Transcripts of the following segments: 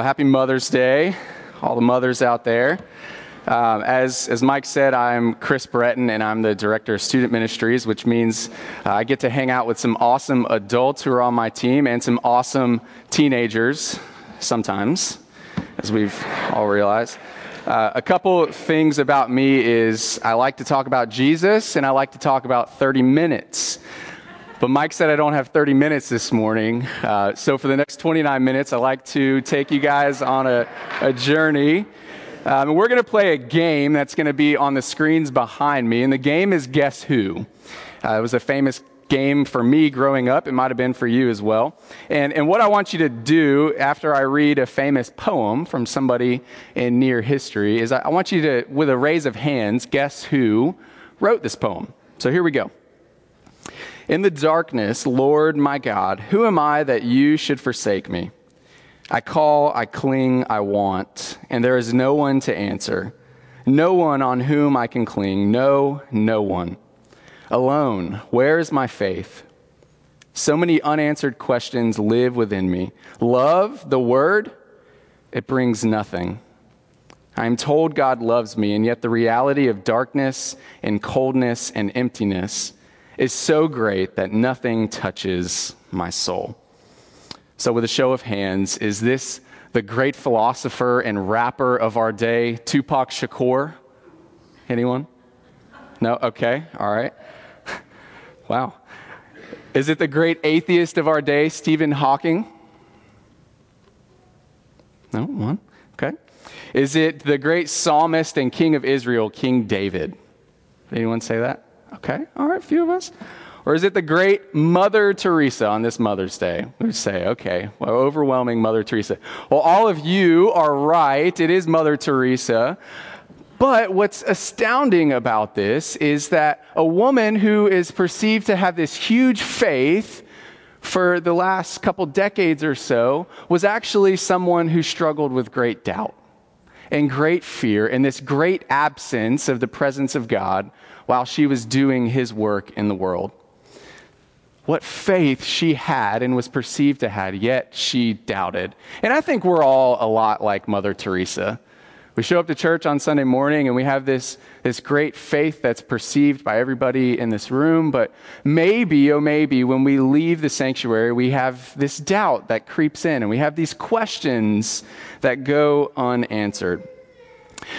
Well, happy Mother's Day, all the mothers out there. Um, as, as Mike said, I'm Chris Breton, and I'm the Director of Student Ministries, which means uh, I get to hang out with some awesome adults who are on my team and some awesome teenagers sometimes, as we've all realized. Uh, a couple things about me is I like to talk about Jesus, and I like to talk about 30 minutes. But Mike said I don't have 30 minutes this morning. Uh, so for the next 29 minutes, I'd like to take you guys on a, a journey. Um, and we're going to play a game that's going to be on the screens behind me. And the game is Guess Who? Uh, it was a famous game for me growing up. It might have been for you as well. And, and what I want you to do after I read a famous poem from somebody in near history is I, I want you to, with a raise of hands, guess who wrote this poem. So here we go. In the darkness, Lord my God, who am I that you should forsake me? I call, I cling, I want, and there is no one to answer. No one on whom I can cling. No, no one. Alone, where is my faith? So many unanswered questions live within me. Love, the word, it brings nothing. I am told God loves me, and yet the reality of darkness and coldness and emptiness is so great that nothing touches my soul. So, with a show of hands, is this the great philosopher and rapper of our day, Tupac Shakur? Anyone? No? Okay, all right. wow. Is it the great atheist of our day, Stephen Hawking? No? One? Okay. Is it the great psalmist and king of Israel, King David? Anyone say that? Okay, all right, a few of us. Or is it the great Mother Teresa on this Mother's Day? We say, okay, well, overwhelming Mother Teresa. Well, all of you are right. It is Mother Teresa. But what's astounding about this is that a woman who is perceived to have this huge faith for the last couple decades or so was actually someone who struggled with great doubt and great fear and this great absence of the presence of God while she was doing his work in the world. What faith she had and was perceived to have, yet she doubted. And I think we're all a lot like Mother Teresa. We show up to church on Sunday morning and we have this, this great faith that's perceived by everybody in this room, but maybe, oh, maybe, when we leave the sanctuary, we have this doubt that creeps in and we have these questions that go unanswered.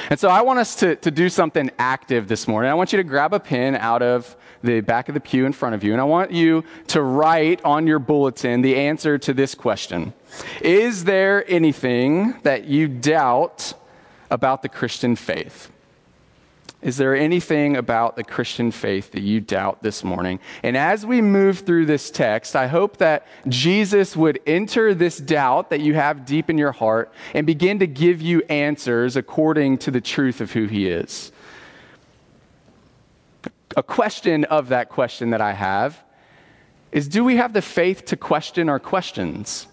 And so I want us to, to do something active this morning. I want you to grab a pen out of the back of the pew in front of you, and I want you to write on your bulletin the answer to this question Is there anything that you doubt about the Christian faith? Is there anything about the Christian faith that you doubt this morning? And as we move through this text, I hope that Jesus would enter this doubt that you have deep in your heart and begin to give you answers according to the truth of who he is. A question of that question that I have is do we have the faith to question our questions?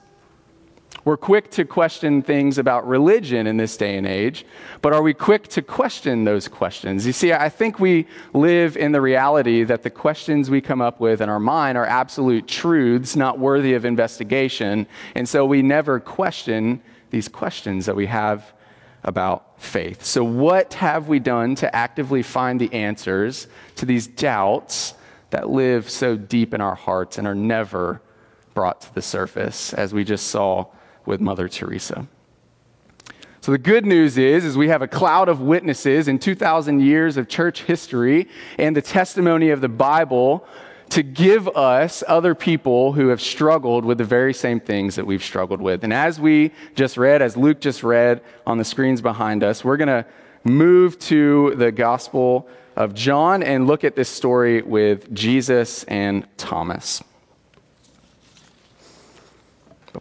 We're quick to question things about religion in this day and age, but are we quick to question those questions? You see, I think we live in the reality that the questions we come up with in our mind are absolute truths, not worthy of investigation, and so we never question these questions that we have about faith. So, what have we done to actively find the answers to these doubts that live so deep in our hearts and are never brought to the surface, as we just saw with Mother Teresa. So the good news is is we have a cloud of witnesses in 2000 years of church history and the testimony of the Bible to give us other people who have struggled with the very same things that we've struggled with. And as we just read, as Luke just read on the screens behind us, we're going to move to the Gospel of John and look at this story with Jesus and Thomas.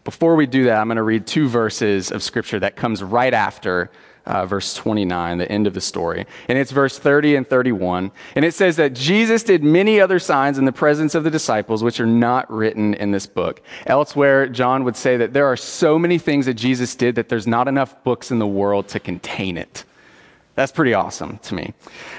Before we do that, I'm going to read two verses of scripture that comes right after uh, verse 29, the end of the story. And it's verse 30 and 31. And it says that Jesus did many other signs in the presence of the disciples, which are not written in this book. Elsewhere, John would say that there are so many things that Jesus did that there's not enough books in the world to contain it. That's pretty awesome to me.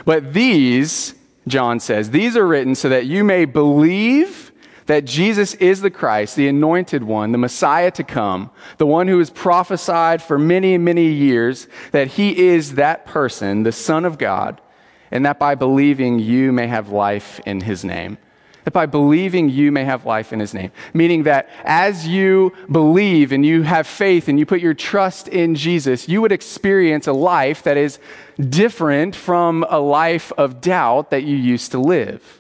But these, John says, these are written so that you may believe that Jesus is the Christ, the anointed one, the Messiah to come, the one who is prophesied for many, many years, that he is that person, the Son of God, and that by believing you may have life in his name. That by believing you may have life in his name. Meaning that as you believe and you have faith and you put your trust in Jesus, you would experience a life that is different from a life of doubt that you used to live.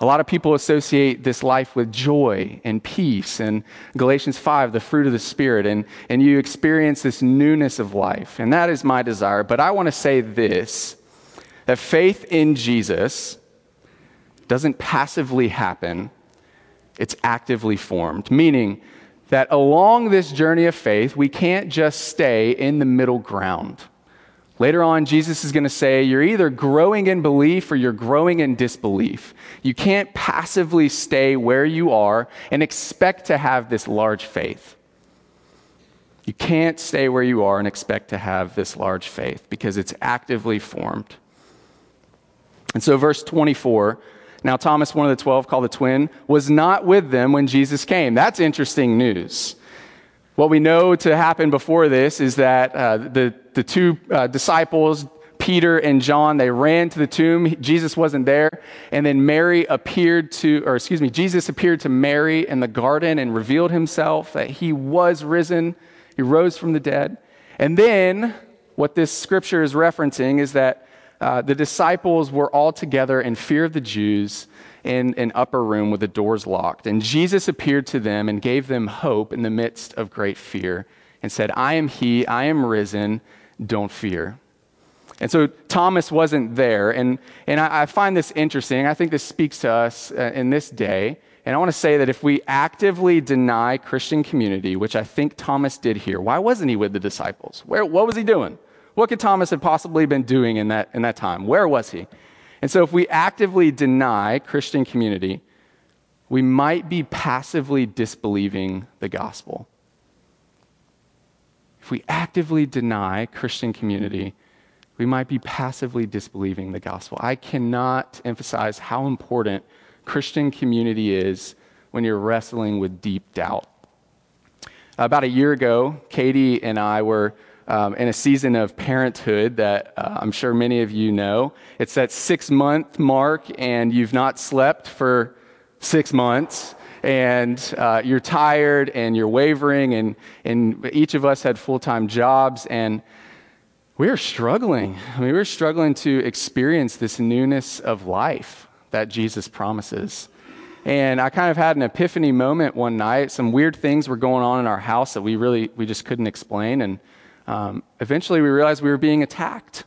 A lot of people associate this life with joy and peace and Galatians 5, the fruit of the Spirit, and, and you experience this newness of life. And that is my desire. But I want to say this that faith in Jesus doesn't passively happen, it's actively formed. Meaning that along this journey of faith, we can't just stay in the middle ground. Later on, Jesus is going to say, You're either growing in belief or you're growing in disbelief. You can't passively stay where you are and expect to have this large faith. You can't stay where you are and expect to have this large faith because it's actively formed. And so, verse 24 now, Thomas, one of the 12, called the twin, was not with them when Jesus came. That's interesting news. What we know to happen before this is that uh, the, the two uh, disciples, Peter and John, they ran to the tomb. Jesus wasn't there. And then Mary appeared to, or excuse me, Jesus appeared to Mary in the garden and revealed himself that he was risen. He rose from the dead. And then what this scripture is referencing is that uh, the disciples were all together in fear of the Jews in an upper room with the doors locked. And Jesus appeared to them and gave them hope in the midst of great fear and said, I am he, I am risen, don't fear. And so Thomas wasn't there. And, and I, I find this interesting. I think this speaks to us uh, in this day. And I want to say that if we actively deny Christian community, which I think Thomas did here, why wasn't he with the disciples? Where, what was he doing? What could Thomas have possibly been doing in that, in that time? Where was he? And so, if we actively deny Christian community, we might be passively disbelieving the gospel. If we actively deny Christian community, we might be passively disbelieving the gospel. I cannot emphasize how important Christian community is when you're wrestling with deep doubt. About a year ago, Katie and I were um, in a season of parenthood that uh, I'm sure many of you know. It's that six month mark, and you've not slept for six months, and uh, you're tired and you're wavering, and, and each of us had full time jobs, and we were struggling. I mean, we were struggling to experience this newness of life that Jesus promises. And I kind of had an epiphany moment one night. Some weird things were going on in our house that we really, we just couldn't explain. And um, eventually we realized we were being attacked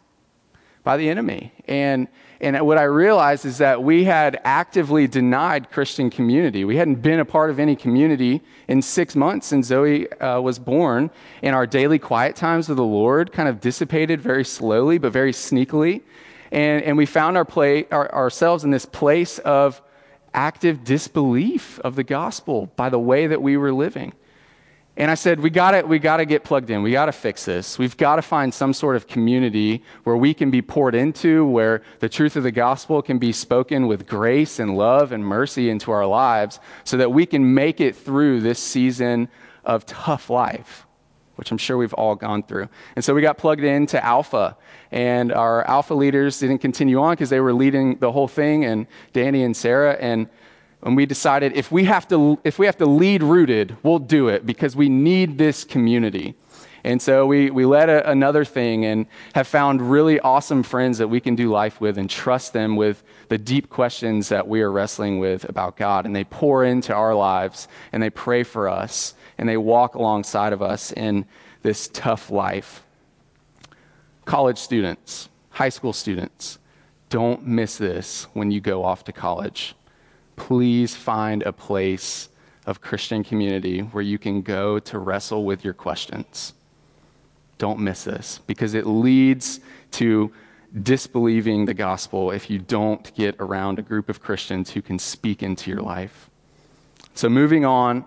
by the enemy. And, and what I realized is that we had actively denied Christian community. We hadn't been a part of any community in six months since Zoe uh, was born. And our daily quiet times with the Lord kind of dissipated very slowly, but very sneakily. And, and we found our play, our, ourselves in this place of active disbelief of the gospel by the way that we were living. And I said, we got we got to get plugged in. We got to fix this. We've got to find some sort of community where we can be poured into, where the truth of the gospel can be spoken with grace and love and mercy into our lives so that we can make it through this season of tough life, which I'm sure we've all gone through. And so we got plugged into Alpha, and our Alpha leaders didn't continue on because they were leading the whole thing, and Danny and Sarah. And and we decided if we have to if we have to lead rooted we'll do it because we need this community. And so we, we led a, another thing and have found really awesome friends that we can do life with and trust them with the deep questions that we are wrestling with about god. And they pour into our lives and they pray for us and they walk alongside of us in this tough life. College students high school students don't miss this when you go off to college please find a place of Christian community where you can go to wrestle with your questions. Don't miss this because it leads to disbelieving the gospel if you don't get around a group of Christians who can speak into your life. So, moving on,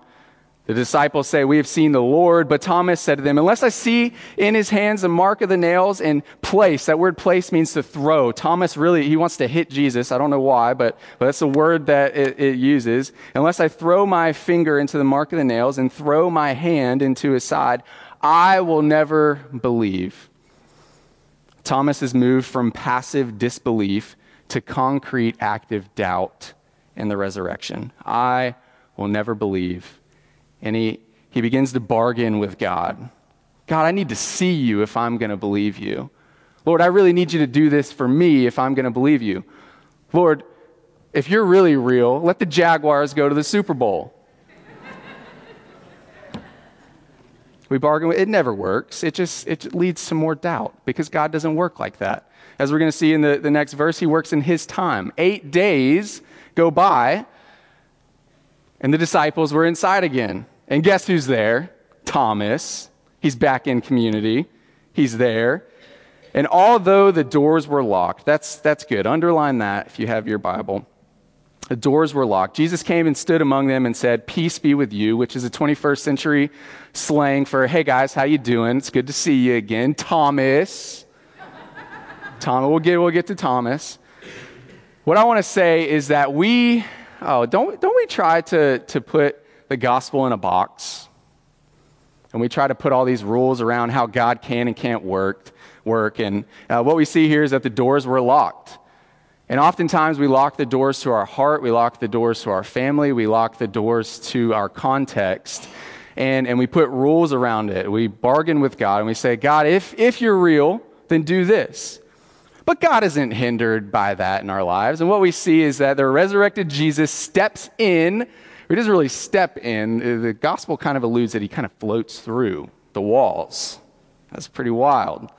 The disciples say, We have seen the Lord. But Thomas said to them, Unless I see in his hands the mark of the nails and place, that word place means to throw. Thomas really, he wants to hit Jesus. I don't know why, but, but that's the word that it, it uses. Unless I throw my finger into the mark of the nails and throw my hand into his side, I will never believe. Thomas has moved from passive disbelief to concrete active doubt in the resurrection. I will never believe and he, he begins to bargain with God. God, I need to see you if I'm going to believe you. Lord, I really need you to do this for me if I'm going to believe you. Lord, if you're really real, let the Jaguars go to the Super Bowl. we bargain with it never works. It just it leads to more doubt because God doesn't work like that. As we're going to see in the, the next verse, he works in his time. Eight days go by and the disciples were inside again. And guess who's there? Thomas. He's back in community. He's there. And although the doors were locked, that's, that's good. Underline that if you have your Bible. The doors were locked. Jesus came and stood among them and said, "Peace be with you," which is a 21st century slang for "Hey guys, how you doing? It's good to see you again." Thomas. Thomas, we'll get we'll get to Thomas. What I want to say is that we oh, don't, don't we try to, to put the gospel in a box? And we try to put all these rules around how God can and can't work. work. And uh, what we see here is that the doors were locked. And oftentimes we lock the doors to our heart, we lock the doors to our family, we lock the doors to our context, and, and we put rules around it. We bargain with God and we say, God, if, if you're real, then do this. But God isn't hindered by that in our lives. And what we see is that the resurrected Jesus steps in. He doesn't really step in. Uh, the gospel kind of alludes that he kind of floats through the walls. That's pretty wild.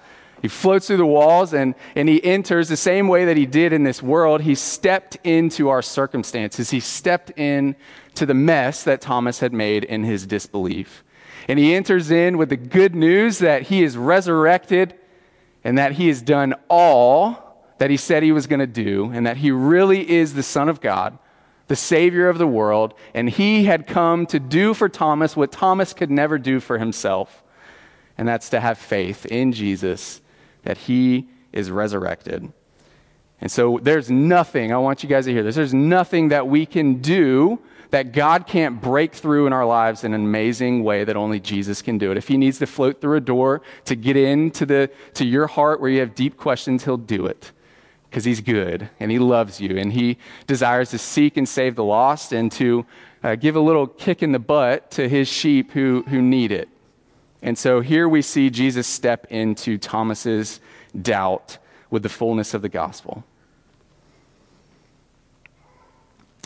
He floats through the walls and, and he enters the same way that he did in this world. He stepped into our circumstances. He stepped in to the mess that Thomas had made in his disbelief. And he enters in with the good news that he is resurrected and that he has done all that he said he was going to do, and that he really is the Son of God, the Savior of the world, and he had come to do for Thomas what Thomas could never do for himself, and that's to have faith in Jesus, that he is resurrected. And so there's nothing, I want you guys to hear this, there's nothing that we can do that God can't break through in our lives in an amazing way that only Jesus can do it. If he needs to float through a door to get into the, to your heart where you have deep questions, he'll do it because he's good and he loves you and he desires to seek and save the lost and to uh, give a little kick in the butt to his sheep who, who need it. And so here we see Jesus step into Thomas's doubt with the fullness of the gospel.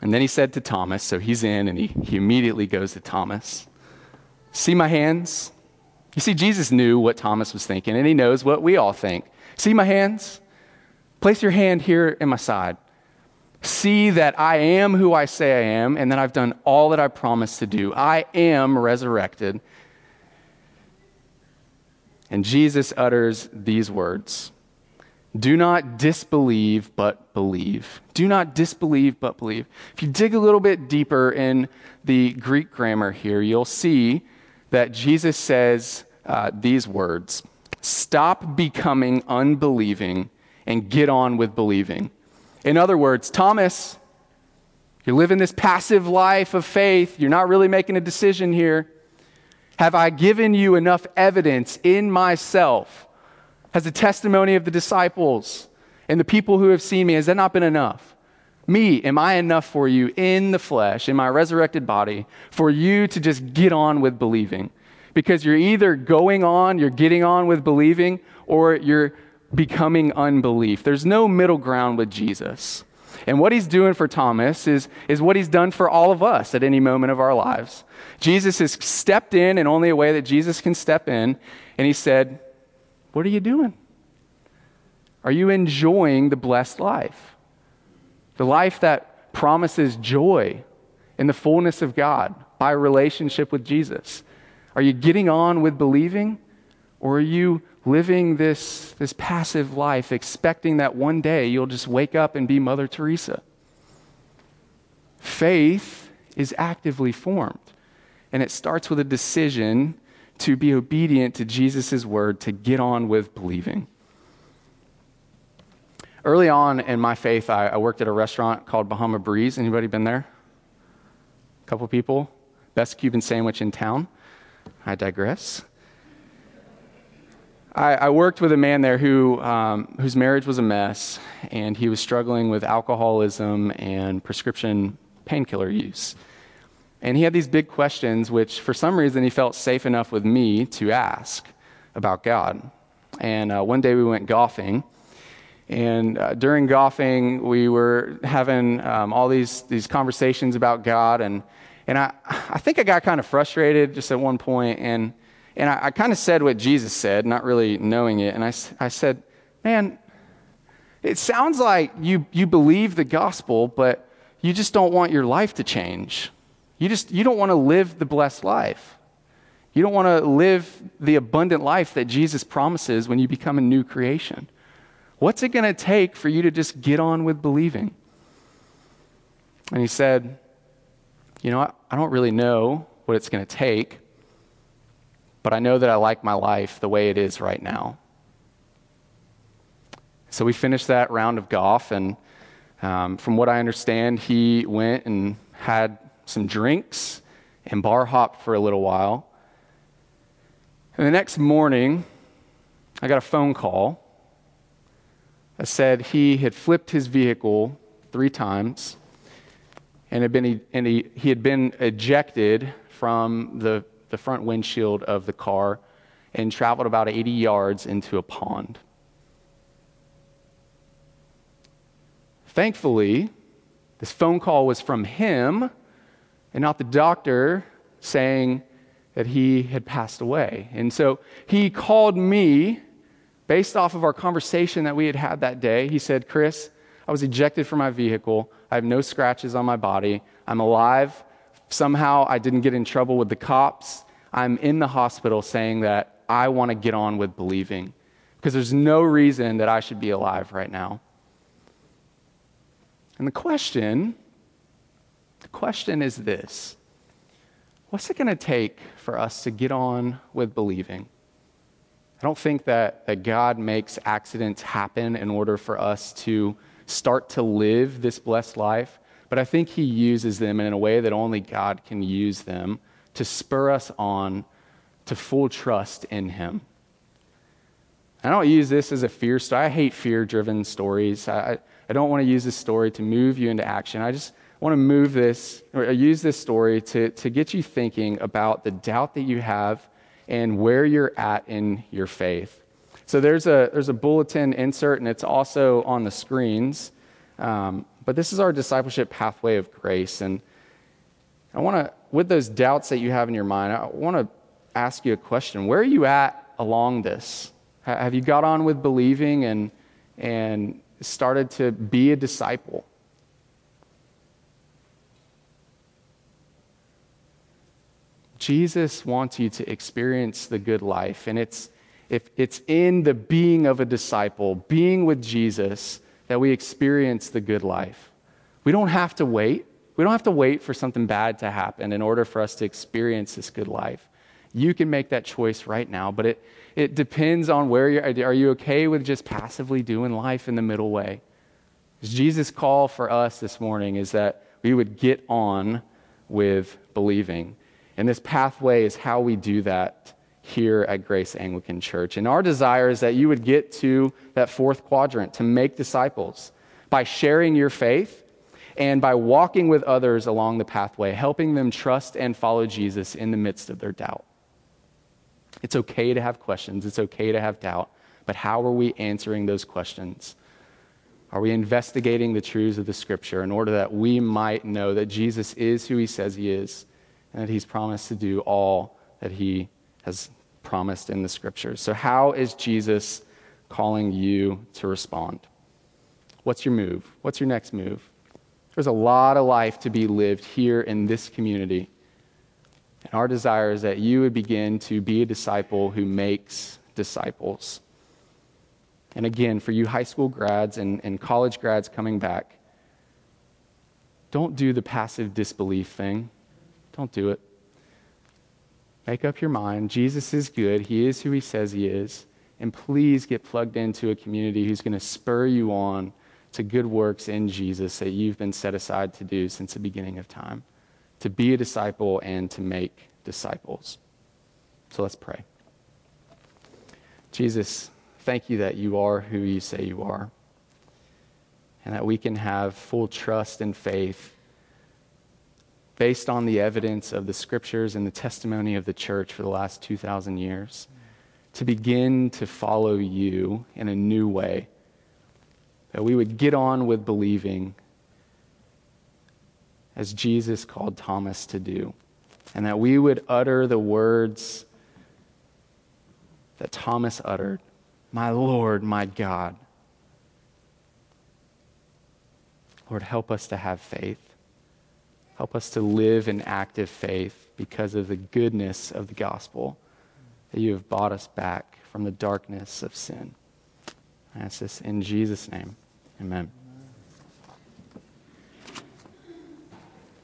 And then he said to Thomas, so he's in and he, he immediately goes to Thomas, See my hands? You see, Jesus knew what Thomas was thinking, and he knows what we all think. See my hands? Place your hand here in my side. See that I am who I say I am, and that I've done all that I promised to do. I am resurrected. And Jesus utters these words do not disbelieve, but believe. Do not disbelieve, but believe. If you dig a little bit deeper in the Greek grammar here, you'll see that Jesus says uh, these words Stop becoming unbelieving and get on with believing. In other words, Thomas, you're living this passive life of faith. You're not really making a decision here. Have I given you enough evidence in myself? Has the testimony of the disciples and the people who have seen me, has that not been enough? Me, am I enough for you in the flesh, in my resurrected body, for you to just get on with believing? Because you're either going on, you're getting on with believing, or you're becoming unbelief. There's no middle ground with Jesus. And what he's doing for Thomas is, is what he's done for all of us at any moment of our lives. Jesus has stepped in in only a way that Jesus can step in, and he said, what are you doing? Are you enjoying the blessed life? The life that promises joy in the fullness of God by relationship with Jesus? Are you getting on with believing? Or are you living this, this passive life, expecting that one day you'll just wake up and be Mother Teresa? Faith is actively formed. And it starts with a decision to be obedient to Jesus' word, to get on with believing. Early on in my faith, I, I worked at a restaurant called Bahama Breeze. Anybody been there? A couple people? Best Cuban sandwich in town. I digress. I, I worked with a man there who, um, whose marriage was a mess, and he was struggling with alcoholism and prescription painkiller use. And he had these big questions, which for some reason he felt safe enough with me to ask about God. And uh, one day we went golfing. And uh, during golfing, we were having um, all these, these conversations about God. And, and I, I think I got kind of frustrated just at one point, And, and I, I kind of said what Jesus said, not really knowing it. And I, I said, Man, it sounds like you, you believe the gospel, but you just don't want your life to change. You just you don't want to live the blessed life. You don't want to live the abundant life that Jesus promises when you become a new creation. What's it going to take for you to just get on with believing? And he said, You know, I, I don't really know what it's going to take, but I know that I like my life the way it is right now. So we finished that round of golf, and um, from what I understand, he went and had some drinks and bar hopped for a little while. And the next morning, I got a phone call that said he had flipped his vehicle three times and, had been, and he, he had been ejected from the, the front windshield of the car and traveled about 80 yards into a pond. Thankfully, this phone call was from him and not the doctor saying that he had passed away. And so he called me based off of our conversation that we had had that day. He said, Chris, I was ejected from my vehicle. I have no scratches on my body. I'm alive. Somehow I didn't get in trouble with the cops. I'm in the hospital saying that I want to get on with believing because there's no reason that I should be alive right now. And the question the question is this What's it going to take for us to get on with believing? I don't think that, that God makes accidents happen in order for us to start to live this blessed life, but I think He uses them in a way that only God can use them to spur us on to full trust in Him. I don't use this as a fear story. I hate fear driven stories. I, I don't want to use this story to move you into action. I just want to move this or use this story to, to get you thinking about the doubt that you have and where you're at in your faith. So there's a, there's a bulletin insert, and it's also on the screens. Um, but this is our discipleship pathway of grace. And I want to, with those doubts that you have in your mind, I want to ask you a question. Where are you at along this? Have you got on with believing and, and started to be a disciple? Jesus wants you to experience the good life. And it's, if it's in the being of a disciple, being with Jesus, that we experience the good life. We don't have to wait. We don't have to wait for something bad to happen in order for us to experience this good life. You can make that choice right now, but it, it depends on where you're. Are you okay with just passively doing life in the middle way? Jesus' call for us this morning is that we would get on with believing. And this pathway is how we do that here at Grace Anglican Church. And our desire is that you would get to that fourth quadrant to make disciples by sharing your faith and by walking with others along the pathway, helping them trust and follow Jesus in the midst of their doubt. It's okay to have questions, it's okay to have doubt, but how are we answering those questions? Are we investigating the truths of the scripture in order that we might know that Jesus is who he says he is? And that he's promised to do all that he has promised in the scriptures. So, how is Jesus calling you to respond? What's your move? What's your next move? There's a lot of life to be lived here in this community. And our desire is that you would begin to be a disciple who makes disciples. And again, for you high school grads and, and college grads coming back, don't do the passive disbelief thing. Don't do it. Make up your mind. Jesus is good. He is who he says he is. And please get plugged into a community who's going to spur you on to good works in Jesus that you've been set aside to do since the beginning of time to be a disciple and to make disciples. So let's pray. Jesus, thank you that you are who you say you are, and that we can have full trust and faith based on the evidence of the scriptures and the testimony of the church for the last 2,000 years to begin to follow you in a new way. That we would get on with believing as Jesus called Thomas to do, and that we would utter the words that Thomas uttered My Lord, my God. Lord, help us to have faith. Help us to live in active faith because of the goodness of the gospel that you have bought us back from the darkness of sin. I ask this in Jesus' name. Amen.